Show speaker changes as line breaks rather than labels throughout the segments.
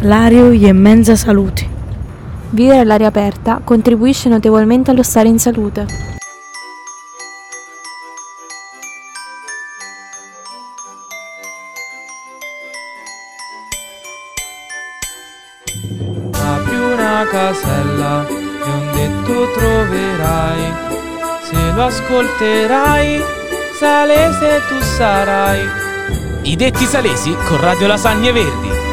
l'aria è immensa salute.
Vivere all'aria aperta contribuisce notevolmente allo stare in salute.
Apri una casella e un detto troverai. Se lo ascolterai, salese tu sarai.
I detti salesi con Radio Lasagne Verdi.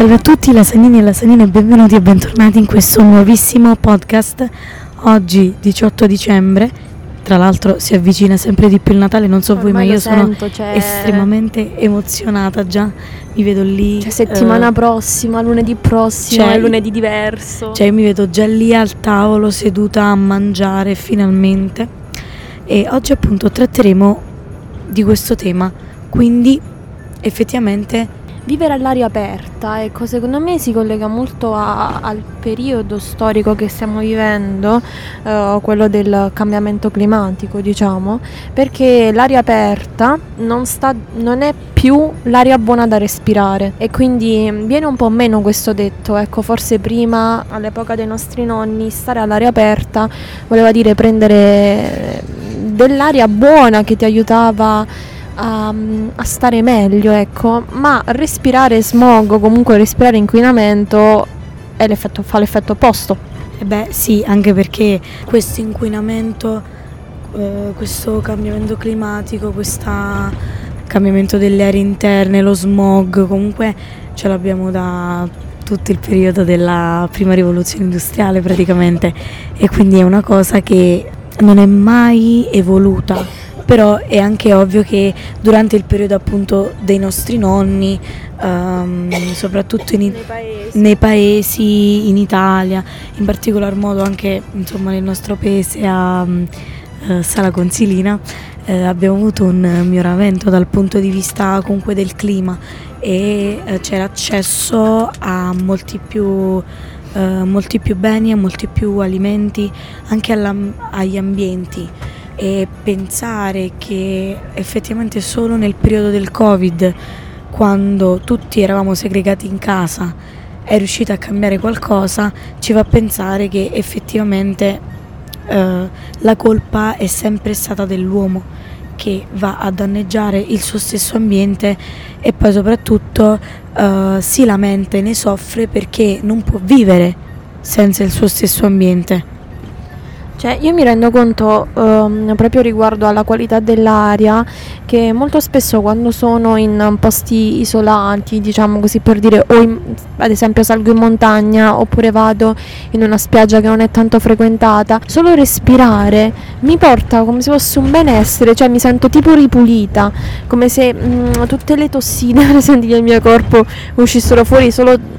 Salve a tutti lasagnini e lasagnine, benvenuti e bentornati in questo nuovissimo podcast. Oggi 18 dicembre, tra l'altro si avvicina sempre di più il Natale, non so voi ma
Ormai
io
lo
sono
sento, cioè-
estremamente emozionata già, mi vedo lì.
Cioè, settimana
eh,
prossima, lunedì prossimo,
cioè-
è lunedì diverso.
Cioè io mi vedo già lì al tavolo seduta a mangiare finalmente e oggi appunto tratteremo di questo tema, quindi effettivamente
Vivere all'aria aperta, ecco, secondo me si collega molto a- al periodo storico che stiamo vivendo, eh, quello del cambiamento climatico, diciamo, perché l'aria aperta non, sta, non è più l'aria buona da respirare e quindi viene un po' meno questo detto, ecco, forse prima, all'epoca dei nostri nonni, stare all'aria aperta voleva dire prendere dell'aria buona che ti aiutava a, a stare meglio, ecco, ma respirare smog o comunque respirare inquinamento l'effetto- fa l'effetto opposto.
Eh beh sì, anche perché questo inquinamento, eh, questo cambiamento climatico, questo cambiamento delle aree interne, lo smog, comunque ce l'abbiamo da tutto il periodo della prima rivoluzione industriale praticamente. E quindi è una cosa che non è mai evoluta, però è anche ovvio che durante il periodo appunto dei nostri nonni, ehm, soprattutto in, nei paesi. in Italia, in particolar modo anche insomma, nel nostro paese a eh, Sala Consilina, eh, abbiamo avuto un miglioramento dal punto di vista comunque del clima e eh, c'era accesso a molti più, eh, molti più beni, a molti più alimenti, anche alla- agli ambienti e pensare che effettivamente solo nel periodo del Covid, quando tutti eravamo segregati in casa, è riuscita a cambiare qualcosa, ci fa pensare che effettivamente eh, la colpa è sempre stata dell'uomo che va a danneggiare il suo stesso ambiente e poi soprattutto eh, si lamenta e ne soffre perché non può vivere senza il suo stesso ambiente.
Cioè, io mi rendo conto ehm, proprio riguardo alla qualità dell'aria che molto spesso quando sono in posti isolati, diciamo così per dire, o in- ad esempio salgo in montagna oppure vado in una spiaggia che non è tanto frequentata, solo respirare mi porta come se fosse un benessere, cioè mi sento tipo ripulita, come se mm, tutte le tossine presenti nel mio corpo uscissero fuori solo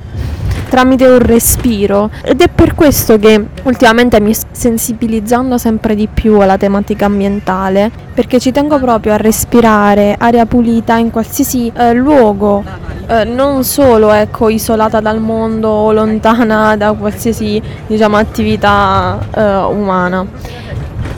tramite un respiro. Ed è per questo che ultimamente mi sto sensibilizzando sempre di più alla tematica ambientale perché ci tengo proprio a respirare aria pulita in qualsiasi eh, luogo. Eh, non solo ecco isolata dal mondo o lontana da qualsiasi diciamo attività eh, umana.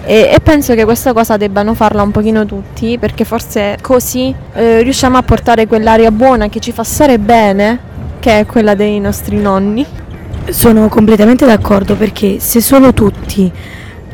E, e penso che questa cosa debbano farla un pochino tutti perché forse così eh, riusciamo a portare quell'aria buona che ci fa stare bene che è quella dei nostri nonni.
Sono completamente d'accordo perché se solo tutti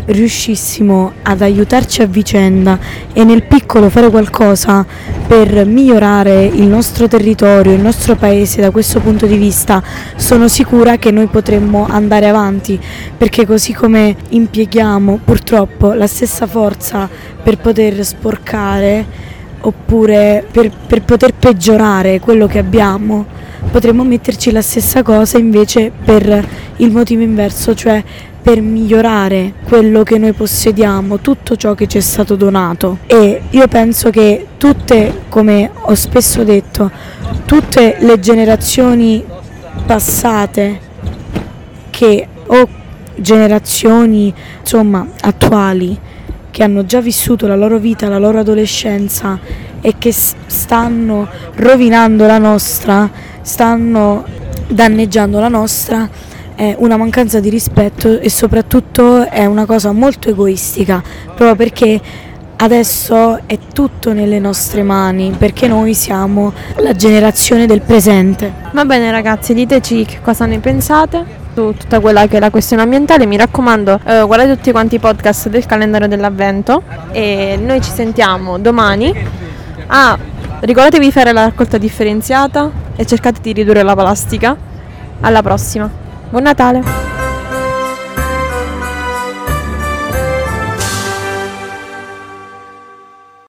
riuscissimo ad aiutarci a vicenda e nel piccolo fare qualcosa per migliorare il nostro territorio, il nostro paese da questo punto di vista, sono sicura che noi potremmo andare avanti perché così come impieghiamo purtroppo la stessa forza per poter sporcare oppure per, per poter peggiorare quello che abbiamo, potremmo metterci la stessa cosa invece per il motivo inverso, cioè per migliorare quello che noi possediamo, tutto ciò che ci è stato donato. E io penso che tutte, come ho spesso detto, tutte le generazioni passate che o generazioni insomma attuali che hanno già vissuto la loro vita, la loro adolescenza e che stanno rovinando la nostra, stanno danneggiando la nostra, è una mancanza di rispetto e soprattutto è una cosa molto egoistica, proprio perché adesso è tutto nelle nostre mani perché noi siamo la generazione del presente.
Va bene ragazzi, diteci che cosa ne pensate su tutta quella che è la questione ambientale. Mi raccomando, eh, guardate tutti quanti i podcast del calendario dell'avvento e noi ci sentiamo domani. Ah, ricordatevi di fare la raccolta differenziata e cercate di ridurre la plastica. Alla prossima. Buon Natale!